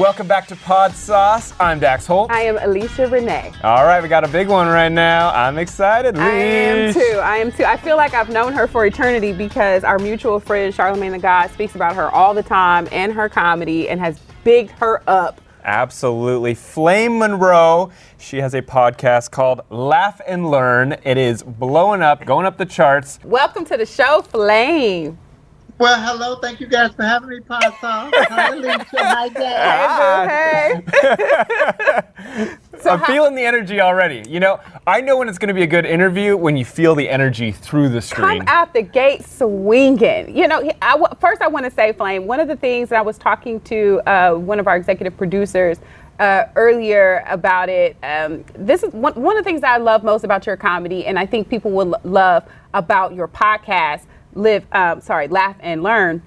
Welcome back to Pod Sauce. I'm Dax Holt. I am Alicia Renee. All right, we got a big one right now. I'm excited. I am too. I am too. I feel like I've known her for eternity because our mutual friend Charlemagne the God speaks about her all the time and her comedy and has bigged her up. Absolutely. Flame Monroe. She has a podcast called Laugh and Learn. It is blowing up, going up the charts. Welcome to the show, Flame. Well, hello. Thank you guys for having me, Pod Sauce. Hi, Alicia. Hi, Dad. Hey. So I'm how- feeling the energy already. You know, I know when it's going to be a good interview when you feel the energy through the screen. Come out the gate swinging. You know, I w- first I want to say, Flame, one of the things that I was talking to uh, one of our executive producers uh, earlier about it. Um, this is one, one of the things that I love most about your comedy, and I think people will lo- love about your podcast, Live, um, sorry, Laugh and Learn,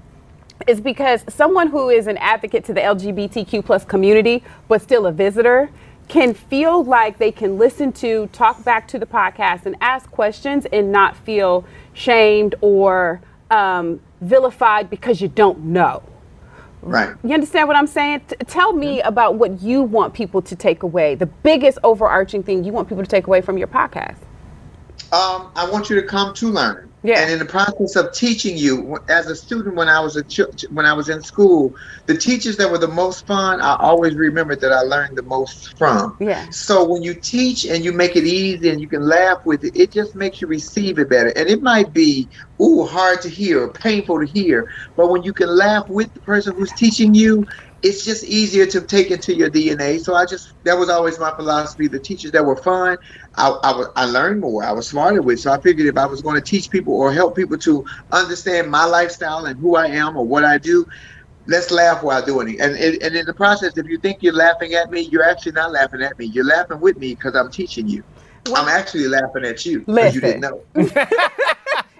is because someone who is an advocate to the LGBTQ plus community, but still a visitor, can feel like they can listen to, talk back to the podcast, and ask questions and not feel shamed or um, vilified because you don't know. Right. You understand what I'm saying? T- tell me about what you want people to take away, the biggest overarching thing you want people to take away from your podcast. Um, I want you to come to learn. Yeah. And in the process of teaching you, as a student when I was a ch- when I was in school, the teachers that were the most fun, I always remembered that I learned the most from. Yeah. So when you teach and you make it easy and you can laugh with it, it just makes you receive it better. And it might be ooh hard to hear, or painful to hear, but when you can laugh with the person who's teaching you, it's just easier to take into your DNA. So I just that was always my philosophy. The teachers that were fun, I I, I learned more. I was smarter with. So I figured if I was going to teach people or help people to understand my lifestyle and who I am or what I do, let's laugh while doing it. And, and in the process, if you think you're laughing at me, you're actually not laughing at me. You're laughing with me because I'm teaching you. I'm actually laughing at you because you didn't know.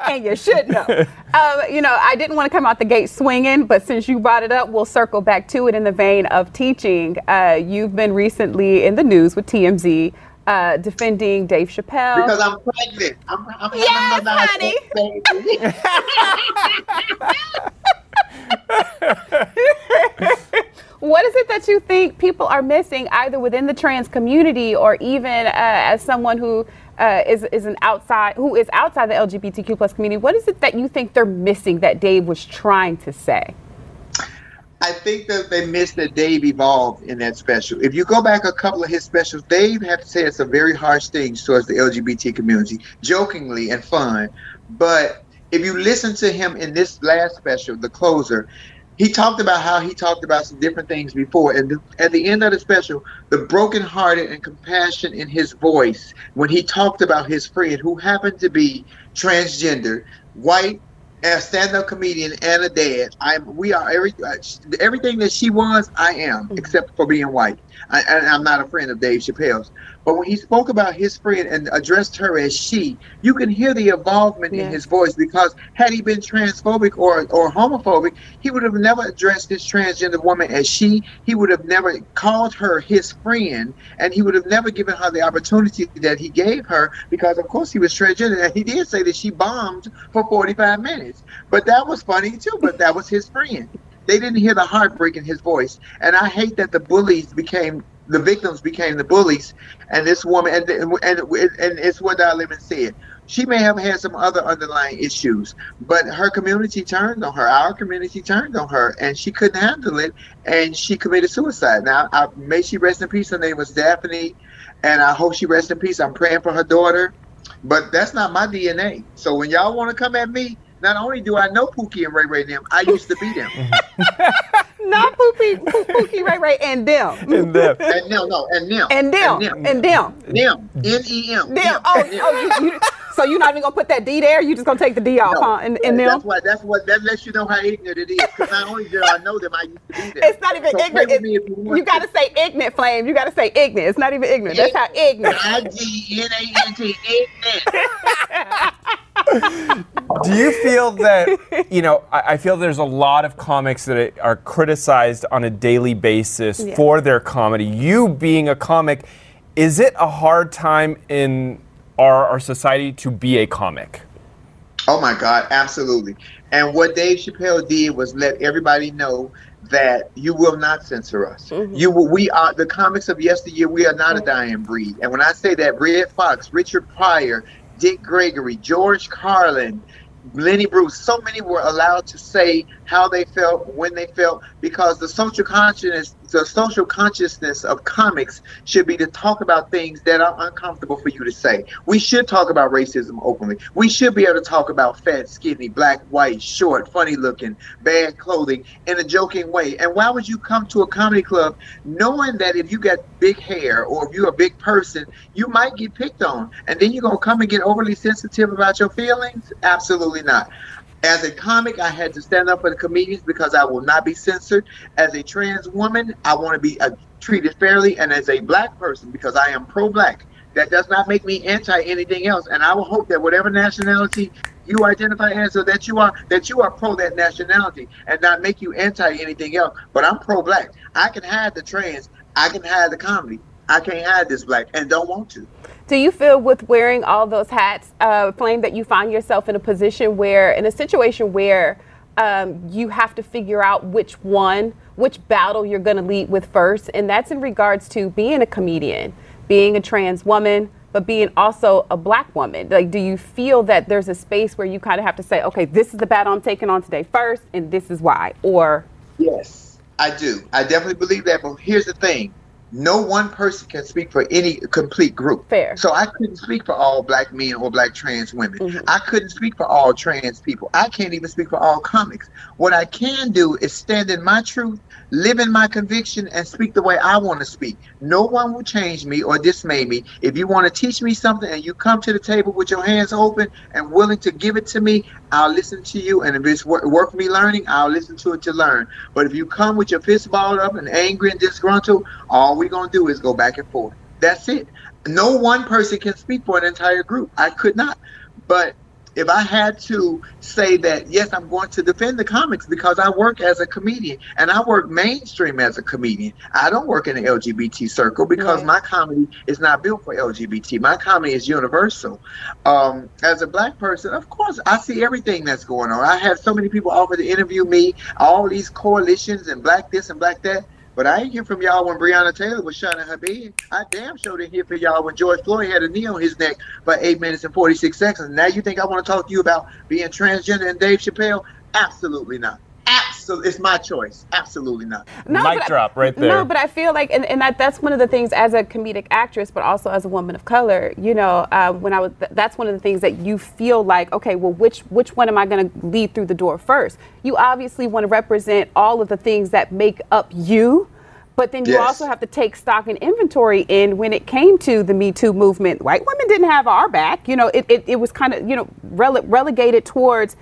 and you should know. um, you know, I didn't want to come out the gate swinging, but since you brought it up, we'll circle back to it in the vein of teaching. Uh, you've been recently in the news with TMZ uh, defending Dave Chappelle. Because I'm pregnant. I'm, I'm Yes, honey. baby. What is it that you think people are missing, either within the trans community or even uh, as someone who uh, is is an outside who is outside the LGBTQ plus community? What is it that you think they're missing that Dave was trying to say? I think that they missed that Dave evolved in that special. If you go back a couple of his specials, Dave had said some very harsh things towards the LGBT community, jokingly and fun. But if you listen to him in this last special, The Closer, he talked about how he talked about some different things before. And at the end of the special, the brokenhearted and compassion in his voice when he talked about his friend who happened to be transgender, white, a stand-up comedian and a dad. I'm we are every uh, everything that she was. I am, except for being white. I, and I'm not a friend of Dave Chappelle's. But when he spoke about his friend and addressed her as she, you can hear the involvement Yeah. in his voice because had he been transphobic or or homophobic, he would have never addressed this transgender woman as she. He would have never called her his friend, and he would have never given her the opportunity that he gave her because, of course, he was transgender. And he did say that she bombed for 45 minutes. But that was funny too. But that was his friend. They didn't hear the heartbreak in his voice. And I hate that the bullies became the victims became the bullies. And this woman and and and, and it's what Lemon said. She may have had some other underlying issues, but her community turned on her. Our community turned on her, and she couldn't handle it, and she committed suicide. Now, I, may she rest in peace. Her name was Daphne, and I hope she rests in peace. I'm praying for her daughter, but that's not my DNA. So when y'all want to come at me, not only do I know Pookie and Ray Ray them, I used to be them. Not Pookie, Pookie, Ray Ray, and them. And them. and them, no, and them. And them. And them. Them. N-E-M. Them. Oh, oh you, you, so you're not even gonna put that D there? You just gonna take the D off, No. huh? And, and them. That's what. That's what. That lets you know how ignorant it is. Because not only do I know them, I used to be there. It's not even So play ignorant. with me if you you gotta say ignorant, Flame. You gotta say ignorant. It's not even ignorant. That's how ignorant. I G N A N T. Ignorant. Do you feel that, you know, I, I feel there's a lot of comics that are criticized on a daily basis Yeah. for their comedy. You being a comic, is it a hard time in our, our society to be a comic? Oh my God, absolutely. And what Dave Chappelle did was let everybody know that you will not censor us. Mm-hmm. You will, we are the comics of yesteryear. We are not a dying breed. And when I say that, Redd Foxx, Richard Pryor, Dick Gregory, George Carlin, Lenny Bruce, so many were allowed to say how they felt, when they felt, because the social consciousness, the social consciousness of comics should be to talk about things that are uncomfortable for you to say. We should talk about racism openly. We should be able to talk about fat, skinny, black, white, short, funny looking, bad clothing in a joking way. And why would you come to a comedy club knowing that if you got big hair or if you're a big person, you might get picked on, and then you're gonna come and get overly sensitive about your feelings? Absolutely not. As a comic, I had to stand up for the comedians because I will not be censored. As a trans woman, I want to be uh, treated fairly, and as a black person, because I am pro-black. That does not make me anti anything else, and I will hope that whatever nationality you identify as, or that you are, that you are pro that nationality, and not make you anti anything else. But I'm pro-black. I can hide the trans. I can hide the comedy. I can't hide this black, and don't want to. Do you feel with wearing all those hats, uh, Flame, that you find yourself in a position where, in a situation where um, you have to figure out which one, which battle you're going to lead with first? And that's in regards to being a comedian, being a trans woman, but being also a black woman. Like, do you feel that there's a space where you kind of have to say, okay, this is the battle I'm taking on today first, and this is why? Or, Yes, I do. I definitely believe that. But here's the thing no one person can speak for any complete group. Fair. So I couldn't speak for all black men or black trans women. Mhm. I couldn't speak for all trans people. I can't even speak for all comics. What I can do is stand in my truth, live in my conviction, and speak the way I want to speak. No one will change me or dismay me. If you want to teach me something and you come to the table with your hands open and willing to give it to me, I'll listen to you. And if it's wor- worth me learning, I'll listen to it to learn. But if you come with your fist balled up and angry and disgruntled, all we're going to do is go back and forth. That's it. No one person can speak for an entire group. I could not. But if I had to say that, yes, I'm going to defend the comics because I work as a comedian and I work mainstream as a comedian. I don't work in the LGBT circle because Right. my comedy is not built for LGBT. My comedy is universal. Um, as a black person, of course, I see everything that's going on. I have so many people offer to interview me, all these coalitions and black this and black that. But I ain't hear from y'all when Breonna Taylor was shot in her bed. I damn sure didn't hear from y'all when George Floyd had a knee on his neck for eight minutes and 46 seconds. Now you think I want to talk to you about being transgender and Dave Chappelle? Absolutely not. Absolutely, it's my choice. Absolutely not. No, Mic drop right there. No, but I feel like, and, and that, that's one of the things as a comedic actress, but also as a woman of color. You know, uh, when I was, th- that's one of the things that you feel like, okay, well, which which one am I going to lead through the door first? You obviously want to represent all of the things that make up you. But then you Yes. also have to take stock and inventory in when it came to the Me Too movement. White women didn't have our back. You know, it, it, it was kind of, you know, rele- relegated towards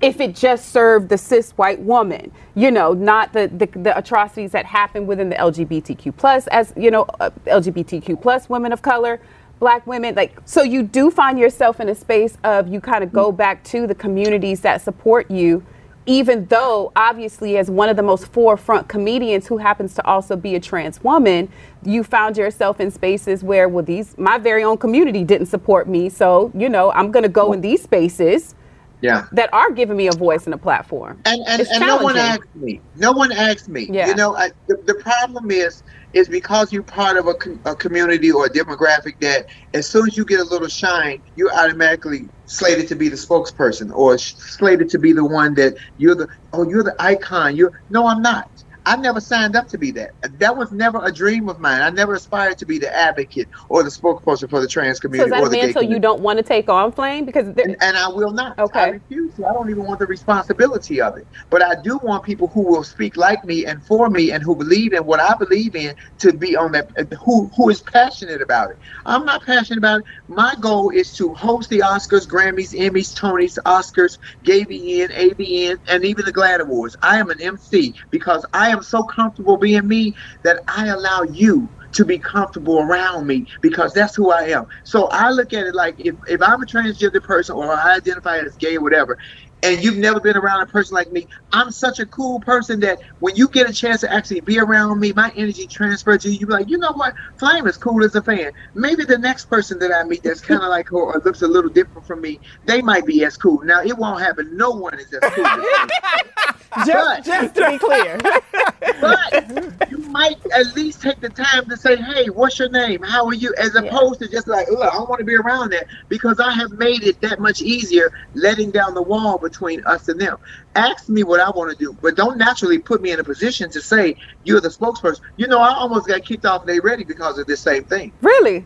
if it just served the cis white woman, you know, not the, the, the atrocities that happen within the LGBTQ plus as, you know, uh, LGBTQ plus women of color, black women, like, so you do find yourself in a space of you kind of go back to the communities that support you, even though obviously as one of the most forefront comedians who happens to also be a trans woman, you found yourself in spaces where, well, these, my very own community didn't support me. So, you know, I'm to go in these spaces Yeah. that are giving me a voice and a platform. And and, and no one asked me. No one asked me. Yeah. You know, I, the, the problem is is because you're part of a, com- a community or a demographic that as soon as you get a little shine, you're automatically slated to be the spokesperson or slated to be the one that you're the oh you're the icon. You're no, I'm not. I never signed up to be that. That was never a dream of mine. I never aspired to be the advocate or the spokesperson for the trans So community is that or a the gay mantle you don't want to take on, Flame? Because And, and I will not. Okay. I refuse to. I don't even want the responsibility of it. But I do want people who will speak like me and for me and who believe in what I believe in to be on that uh, who who is passionate about it. I'm not passionate about it. My goal is to host the Oscars, Grammys, Emmys, Tonys, Oscars, GayBN, ABN, and even the GLAAD Awards. I am an MC because I am so comfortable being me that I allow you to be comfortable around me because that's who I am. So I look at it like if, if I'm a transgender person or I identify as gay or whatever, and you've never been around a person like me, I'm such a cool person that when you get a chance to actually be around me, my energy transfers to you. You're like, you know what? Flame is cool as a fan. Maybe the next person that I meet that's kind of like her or looks a little different from me, they might be as cool. Now it won't happen. No one is as cool as me. just, just to be clear. but you might at least take the time to say, "Hey, what's your name? How are you?" As opposed to just like, "Ugh, I don't want to be around that," because I have made it that much easier letting down the wall between us and them. Ask me what I want to do, but don't naturally put me in a position to say you're the spokesperson. You know, I almost got kicked off They Ready because of this same thing. really?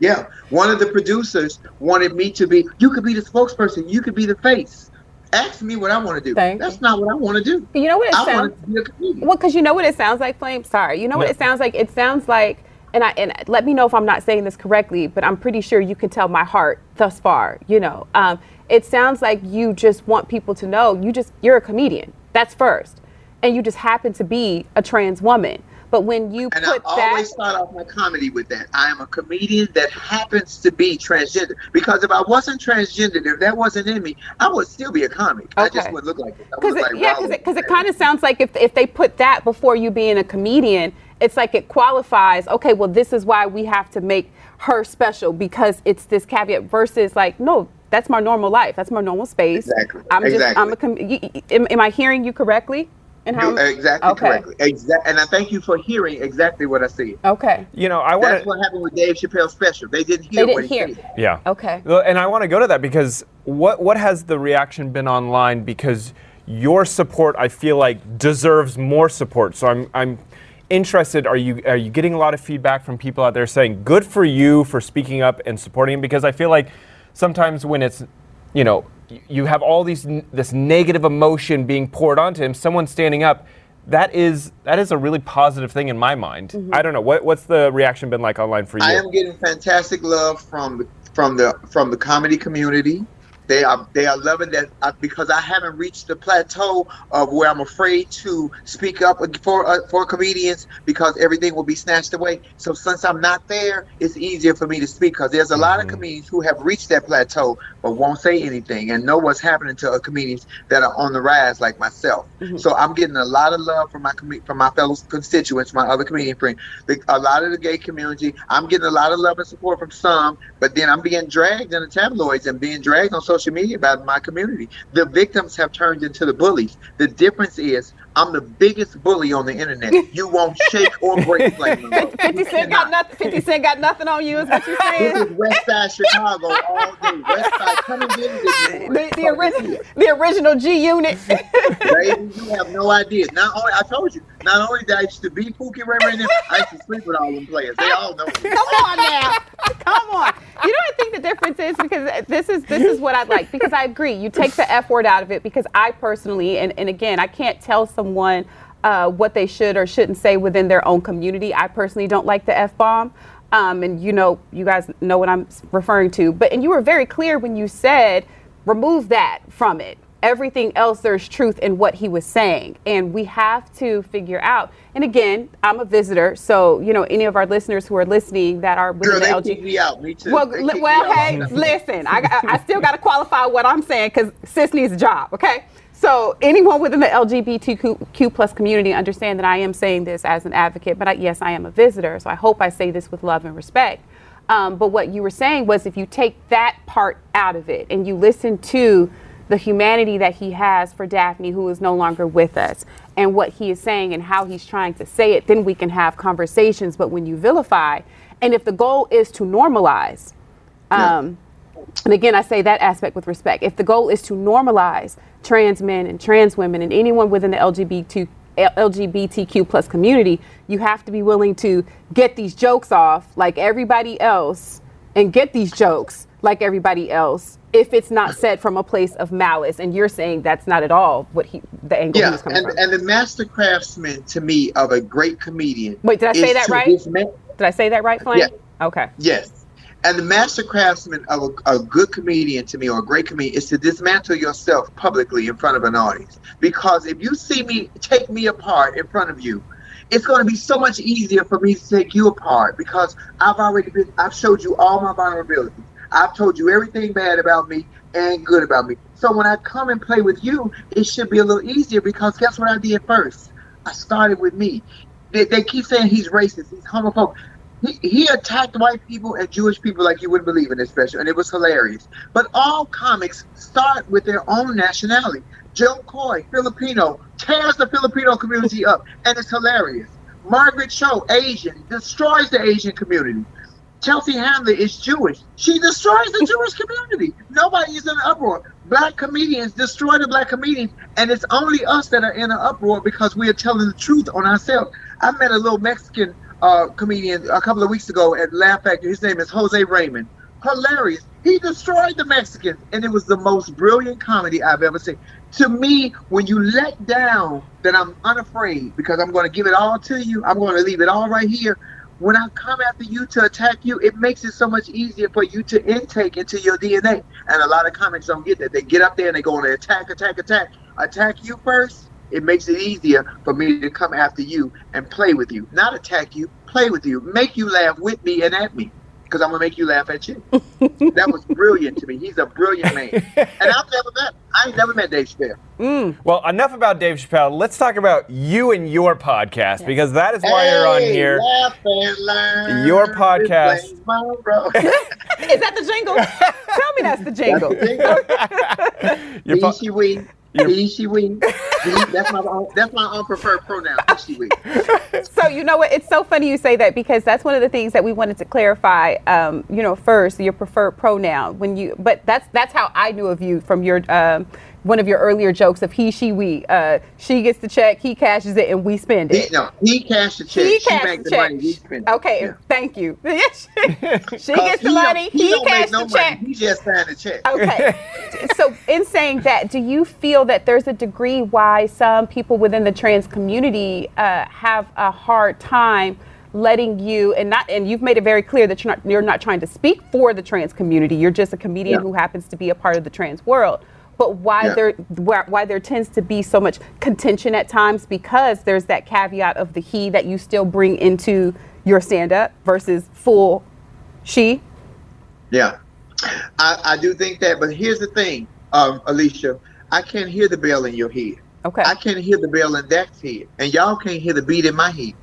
Yeah, one of the producers wanted me to be. You could be the spokesperson. You could be the face. Ask me what I want to do. Thank That's you. not what I want to do. You know what it I sounds be. Well, because you know what it sounds like, Flame. Sorry, you know what No. it sounds like. It sounds like, and I and let me know if I'm not saying this correctly, but I'm pretty sure you can tell my heart thus far. You know, um, it sounds like you just want people to know you just you're a comedian. That's first, and you just happen to be a trans woman. But when you And I put that, always start off my comedy with that. I am a comedian that happens to be transgender. Because if I wasn't transgender, if that wasn't in me, I would still be a comic. Okay. I just would look like it. I Because it, like yeah, because it kind of sounds like if, if they put that before you being a comedian, it's like it qualifies. Okay, well, this is why we have to make her special because it's this caveat. Versus like, no, that's my normal life. That's my normal space. Exactly, I'm just. I'm a. exactly. Com- y- y- am, am I hearing you correctly? And You- exactly okay. correctly. Exactly. And I thank you for hearing exactly what I said. Okay. You know, I want That's what happened with Dave Chappelle's special. They didn't hear They didn't he hear. said. Yeah. Okay. Well, And I want to go to that because what what has the reaction been online? Because your support, I feel like, deserves more support. So I'm I'm interested. Are you are you getting a lot of feedback from people out there saying good for you for speaking up and supporting him? Because I feel like sometimes when it's you know you have all these this negative emotion being poured onto him, someone standing up. That is that is a really positive thing in my mind. Mm-hmm. I don't know what what's the reaction been like online for you. I am getting fantastic love from the from the from the comedy community. They are they are loving that uh, because I haven't reached the plateau of where I'm afraid to speak up for uh, for comedians because everything will be snatched away. So since I'm not there, it's easier for me to speak because there's a lot of comedians who have reached that plateau but won't say anything and know what's happening to uh, comedians that are on the rise like myself. So I'm getting a lot of love from my com- from my fellow constituents, my other comedian friends, the, a lot of the gay community. I'm getting a lot of love and support from some, but then I'm being dragged in the tabloids and being dragged on social media about my community. The victims have turned into the bullies. The difference is I'm the biggest bully on the internet. You won't shake or break like me. 50 Cent got nothing. 50 Cent got nothing on you, is what you're This saying? is West Side Chicago all day. West Side, come and get it. The, the, original, the original G unit. Baby, you have no idea. Not only I told you, not only did I used to be Pookie Ray Ray, them, I used to sleep with all them players. They all know me. Come on now. Come on. You know what I think the difference is because this is this is what I like because I agree. You take the F word out of it because I personally and, and again I can't tell someone uh, what they should or shouldn't say within their own community. I personally don't like the F bomb. Um, and you know, you guys know what I'm referring to. But and you were very clear when you said remove that from it. Everything else, there's truth in what he was saying. And we have to figure out. And again, I'm a visitor. So, you know, any of our listeners who are listening that are within Girl, the LG. me out. Me too. Well, li- well, hey, listen, I, I, I still got to qualify what I'm saying because sis needs a job, okay? So anyone within the LGBTQ plus community understand that I am saying this as an advocate, but I, yes, I am a visitor, so I hope I say this with love and respect. Um, but what you were saying was if you take that part out of it and you listen to the humanity that he has for Daphne, who is no longer with us, and what he is saying and how he's trying to say it, then we can have conversations. But when you vilify, and if the goal is to normalize, um, and again, I say that aspect with respect. If the goal is to normalize trans men and trans women and anyone within the LGBT, LGBTQ plus community, you have to be willing to get these jokes off like everybody else and get these jokes like everybody else if it's not said from a place of malice. And you're saying that's not at all what he the angle yeah, he was coming and, from. and the master craftsman to me of a great comedian. Wait, did I say that right? Did I say that right, Flame? Yeah. Okay. Yes. And the master craftsman of a, a good comedian to me, or a great comedian, is to dismantle yourself publicly in front of an audience. Because if you see me take me apart in front of you, it's going to be so much easier for me to take you apart because I've already been, I've showed you all my vulnerabilities. I've told you everything bad about me and good about me. So when I come and play with you, it should be a little easier because guess what I did first? I started with me. They, they keep saying he's racist, he's homophobic. He, he attacked white people and Jewish people like you wouldn't believe in this special, and it was hilarious. But all comics start with their own nationality. Jo Koy, Filipino, tears the Filipino community up, and it's hilarious. Margaret Cho, Asian, destroys the Asian community. Chelsea Handler is Jewish. She destroys the Jewish community. Nobody is in an uproar. Black comedians destroy the black comedians, and it's only us that are in an uproar because we are telling the truth on ourselves. I met a little Mexican uh, comedian a couple of weeks ago at Laugh Factory. His name is Jose Raymond. Hilarious. He destroyed the Mexicans, and it was the most brilliant comedy I've ever seen. To me, when you let down that I'm unafraid because I'm going to give it all to you, I'm going to leave it all right here. When I come after you to attack you, it makes it so much easier for you to intake into your DNA. And a lot of comics don't get that. They get up there and they go on to attack, attack, attack. Attack you first. It makes it easier for me to come after you and play with you. Not attack you, play with you, make you laugh with me and at me. Because I'm gonna make you laugh at you. that was brilliant to me. He's a brilliant man. And I've never met I ain't never met Dave Chappelle. Mm. Well, enough about Dave Chappelle. Let's talk about you and your podcast because that is why you're on here. laugh and learn Your podcast. Is that the jingle? Tell me that's the jingle. Your po- He, she, we. Your- He, she, we. He, that's my own, that's my unpreferred pronoun. He, she, we. So you know what? It's so funny you say that because that's one of the things that we wanted to clarify. Um, you know, first your preferred pronoun when you, but that's that's how I knew of you from your um, one of your earlier jokes of he, she, we. Uh, she gets the check, he cashes it, and we spend He, it. no, he cashed the check. He she cashed the check. money. We spend it. Okay, Yeah. thank you. she gets the he money, he, don't cashes no the check. He just signed the check. Okay. so, in saying that, do you feel that there's a degree why some people within the trans community uh, have a hard time letting you and not and you've made it very clear that you're not you're not trying to speak for the trans community. You're just a comedian Yeah. who happens to be a part of the trans world. But why Yeah. there why, why there tends to be so much contention at times because there's that caveat of the he that you still bring into your stand up versus full she. Yeah, I, I do think that. But here's the thing, um, Alicia. I can't hear the bell in your head. Okay. I can't hear the bell in Dax's head, and y'all can't hear the beat in my head.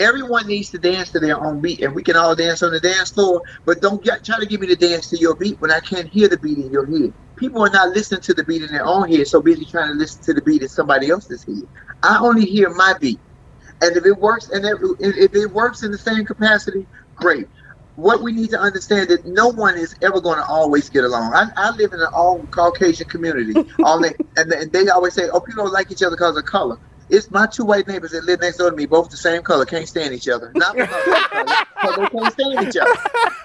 Everyone needs to dance to their own beat, and we can all dance on the dance floor. But don't get, try to give me the dance to your beat when I can't hear the beat in your head. People are not listening to the beat in their own head, so busy trying to listen to the beat in somebody else's head. I only hear my beat, and if it works, and if it works in the same capacity, great. What we need to understand that no one is ever going to always get along. I, I live in an all Caucasian community, all and, and they always say, "Oh, people don't like each other because of color." It's my two white neighbors that live next door to me, both the same color, can't stand each other. Not because of color, they can't stand each other.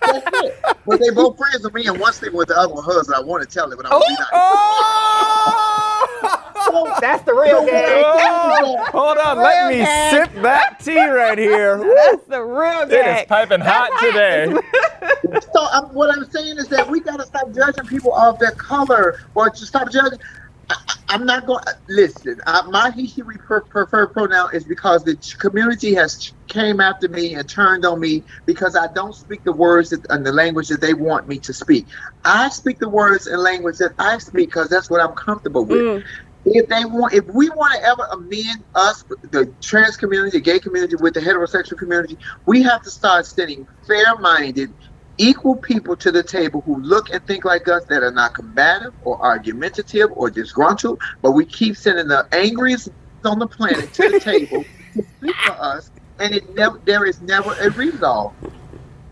That's it. But they both friends with me, and one sleeping with the other one husband. I want to tell it, but I'm gonna. Oh! That's the real game. Oh, hold on, let me Real sip that tea right here. That's the real It is piping hot today. So I'm, what I'm saying is that we gotta stop judging people off their color, or to stop judging. I'm not going. to Listen, I, my he she we pre- preferred pronoun is because the community has came after me and turned on me because I don't speak the words that, and the language that they want me to speak. I speak the words and language that I speak because that's what I'm comfortable with. Mm. If they want, if we want to ever amend us, the trans community, the gay community, with the heterosexual community, we have to start standing fair-minded equal people to the table who look and think like us that are not combative or argumentative or disgruntled, but we keep sending the angriest on the planet to the table to speak for us, and it there is never a resolve.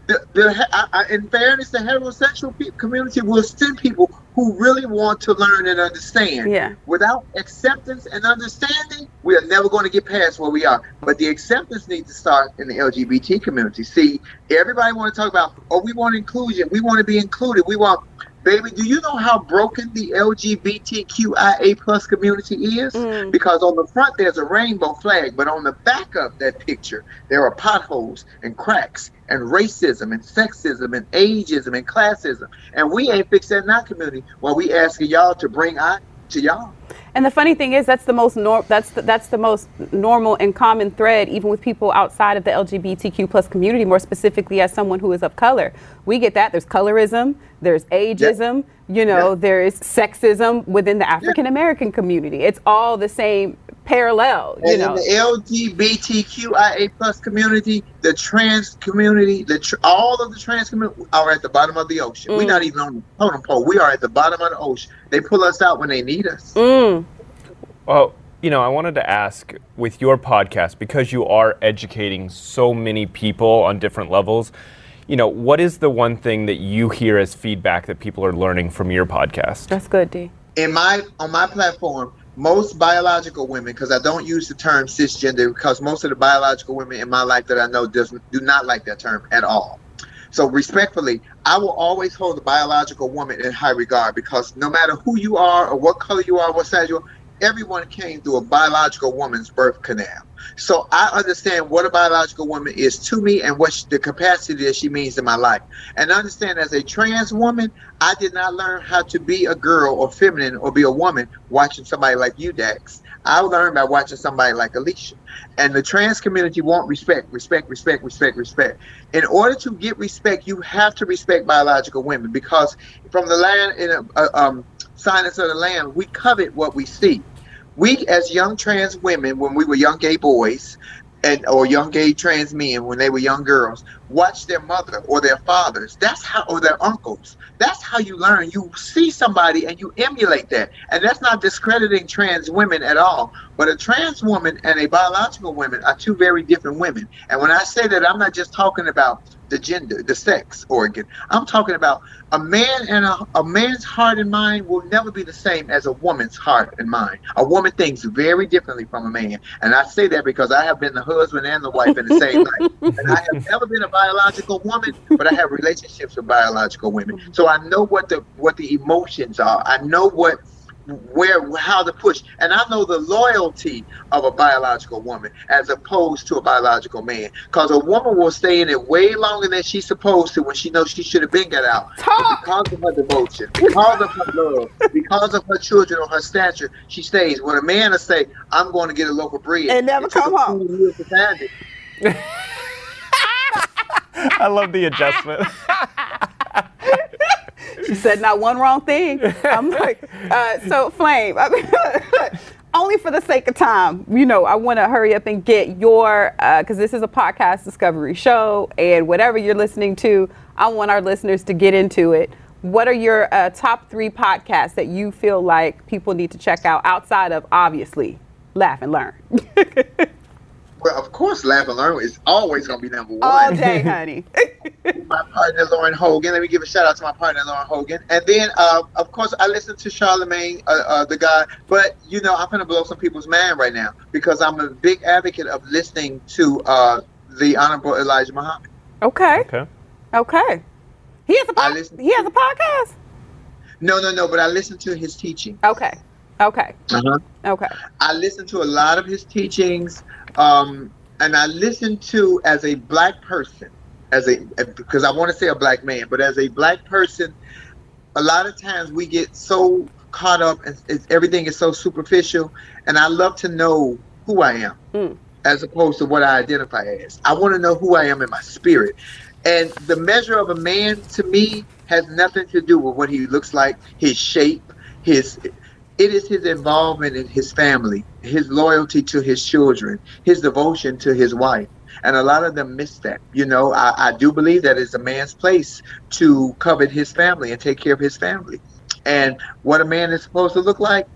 The, the, I, in fairness, the heterosexual pe- community will send people who really want to learn and understand. Yeah. Without acceptance and understanding, we are never going to get past where we are. But the acceptance needs to start in the LGBT community. See, everybody want to talk about, oh, we want inclusion. We want to be included. We want, baby, do you know how broken the LGBTQIA plus community is? Mm. Because on the front there's a rainbow flag, but on the back of that picture there are potholes and cracks and racism and sexism and ageism and classism. And we ain't fixed that in our community while we asking y'all to bring out to y'all. And the funny thing is, that's the most nor- that's the, that's the most normal and common thread, even with people outside of the LGBTQ plus community. More specifically, as someone who is of color, we get that. There's colorism, there's ageism, you know, Yeah. there is sexism within the African American community. It's all the same parallel, you And know. in the LGBTQIA plus community, the trans community, the tr- all of the trans community are at the bottom of the ocean. We're Mm. not even on the totem pole. We are at the bottom of the ocean. They pull us out when they need us. Mm. Well, you know, I wanted to ask with your podcast, because you are educating so many people on different levels, you know, what is the one thing that you hear as feedback that people are learning from your podcast? That's good, D. in my on my platform, most biological women, because I don't use the term cisgender, because most of the biological women in my life that I know doesn't do not like that term at all. So respectfully, I will always hold the biological woman in high regard because no matter who you are or what color you are, what size you are, everyone came through a biological woman's birth canal. So I understand what a biological woman is to me and what sh- the capacity that she means in my life. And understand as a trans woman, I did not learn how to be a girl or feminine or be a woman watching somebody like you, Dax. I learned by watching somebody like Alicia. And the trans community want respect, respect, respect, respect, respect. In order to get respect, you have to respect biological women because from the land in a, uh, um, silence of the land, we covet what we see. We, as young trans women, when we were young gay boys, and or young gay trans men when they were young girls, watch their mother or their fathers. That's how, or their uncles. That's how you learn. You see somebody and you emulate that, and that's not discrediting trans women at all. But a trans woman and a biological woman are two very different women. And when I say that, I'm not just talking about the gender, the sex organ. I'm talking about a man and a, a man's heart and mind will never be the same as a woman's heart and mind. A woman thinks very differently from a man. And I say that because I have been the husband and the wife in the same life. And I have never been a biological woman, but I have relationships with biological women. So I know what the what the emotions are. I know what where how to push and i know the loyalty of a biological woman as opposed to a biological man because a woman will stay in it way longer than she's supposed to when she knows she should have been got out Talk. because of her devotion because of her love because of her children or her stature she stays when a man will say i'm going to get a loaf of bread And never come home. 20 years to find it. I love the adjustment. She said not one wrong thing. I'm like, uh, so Flame, I mean, only for the sake of time, you know, I want to hurry up and get your, because this is a podcast discovery show, and whatever you're listening to, I want our listeners to get into it. What are your uh, top three podcasts that you feel like people need to check out outside of obviously Laugh and Learn? well of course laugh and learn is always going to be number one All day, honey. my partner Lauren Hogan. Let me give a shout out to my partner Lauren Hogan. And then, uh, of course, I listen to Charlemagne, uh, uh, the guy. But you know, I'm gonna blow some people's mind right now because I'm a big advocate of listening to uh, the Honorable Elijah Muhammad. okay, okay. okay. He has a I pod- listen- he has a podcast. No, no, no. But I listen to his teaching. Okay, okay, Uh-huh. okay. I listen to a lot of his teachings, um, and I listen to as a black person, as a because I want to say a black man, but as a black person, a lot of times we get so caught up and it's, everything is so superficial, and I love to know who I am Mm. as opposed to what I identify as. I want to know who I am in my spirit. And the measure of a man to me has nothing to do with what he looks like, his shape, his it is his involvement in his family, his loyalty to his children, his devotion to his wife. And a lot of them miss that. You know, I, I do believe that it's a man's place to covet his family and take care of his family. And what a man is supposed to look like,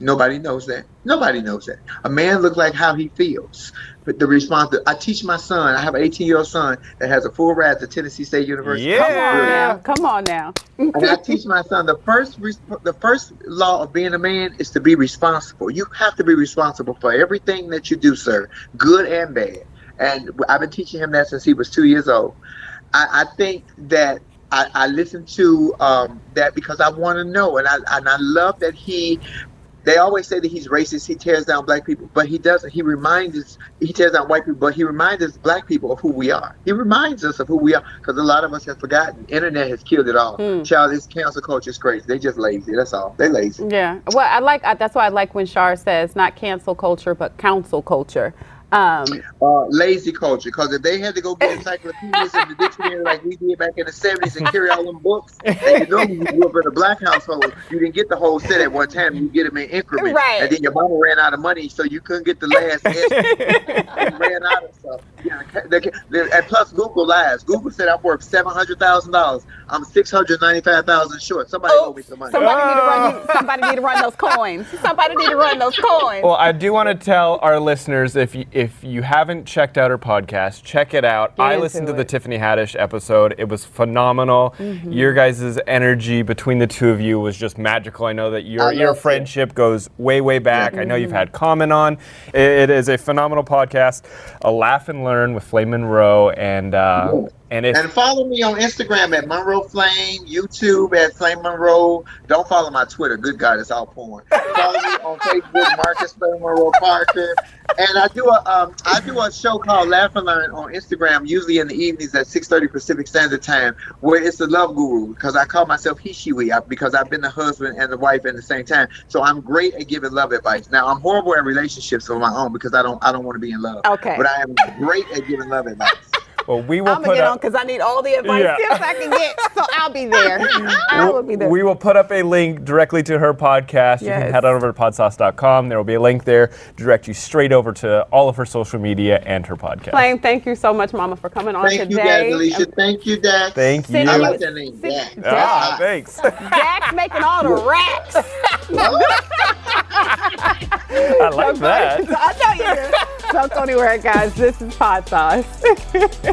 nobody knows that. Nobody knows that. A man looks like how he feels. But the response, I teach my son, I have an 18 year old son that has a full ride to Tennessee State University. Yeah. Come on now. Come on now. and I teach my son the first the first law of being a man is to be responsible. You have to be responsible for everything that you do, sir, good and bad. And I've been teaching him that since he was two years old. I, I think that I, I listen to um, that because I want to know, and I and I love that he. They always say that he's racist. He tears down black people, but he doesn't. He reminds us. He tears down white people, but he reminds us black people of who we are. He reminds us of who we are because a lot of us have forgotten. Internet has killed it all. Hmm. Child, this cancel culture is crazy. They just lazy. That's all. They lazy. Yeah. Well, I like I, that's why I like when Shar says not cancel culture but council culture. Um, uh, lazy culture. Because if they had to go get encyclopedias and the dictionary like we did back in the 70s and carry all them books, and you know you grew up in a black household, you didn't get the whole set at one time. You get them in increments. Right. And then your mama ran out of money, so you couldn't get the last ran out of stuff. Yeah, the- the- and plus, Google lies. Google said I'm worth $700,000. I'm 695000 short. Somebody owe me some money. somebody need to run. you- Somebody need to run those coins. Somebody need to run those coins. Well, I do want to tell our listeners if you, if you haven't checked out her podcast, check it out. Get I into listened to the. Tiffany Haddish episode. It was phenomenal. Mm-hmm. Your guys' energy between the two of you was just magical. I know that your your loved it. friendship goes way way back. I know you've had comment on. It, it is a phenomenal podcast. A laugh and learn with Flame Monroe and uh, and it's And follow me on Instagram at Monroe Flame, YouTube at Flame Monroe. Don't follow my Twitter. Good God, it's all porn. Follow me on Facebook, Marcus Flame Monroe Parker. And I do a um, I do a show called Laugh and Learn on Instagram, usually in the evenings at 6:30 Pacific Standard Time, where it's the love guru because I call myself he she we because I've been the husband and the wife at the same time. So I'm great at giving love advice. Now I'm horrible at relationships of my own because I don't I don't want to be in love. Okay. But I am great at giving love advice. Well, we will I'm gonna get on up. because I need all the advice Yeah. tips I can get. So I'll be there. I will be there. We will put up a link directly to her podcast. You can head on over to podsauce.com. There will be a link there to direct you straight over to all of her social media and her podcast. Flame, thank you so much, Mama, for coming on Thank you, today. guys, Alicia. Thank you, Dax. Thank you. Send I you- like that name, Dax. Ah, thanks. Jack's making all the racks. I like that. I know you do. Don't go anywhere, guys. This is Pod Sauce.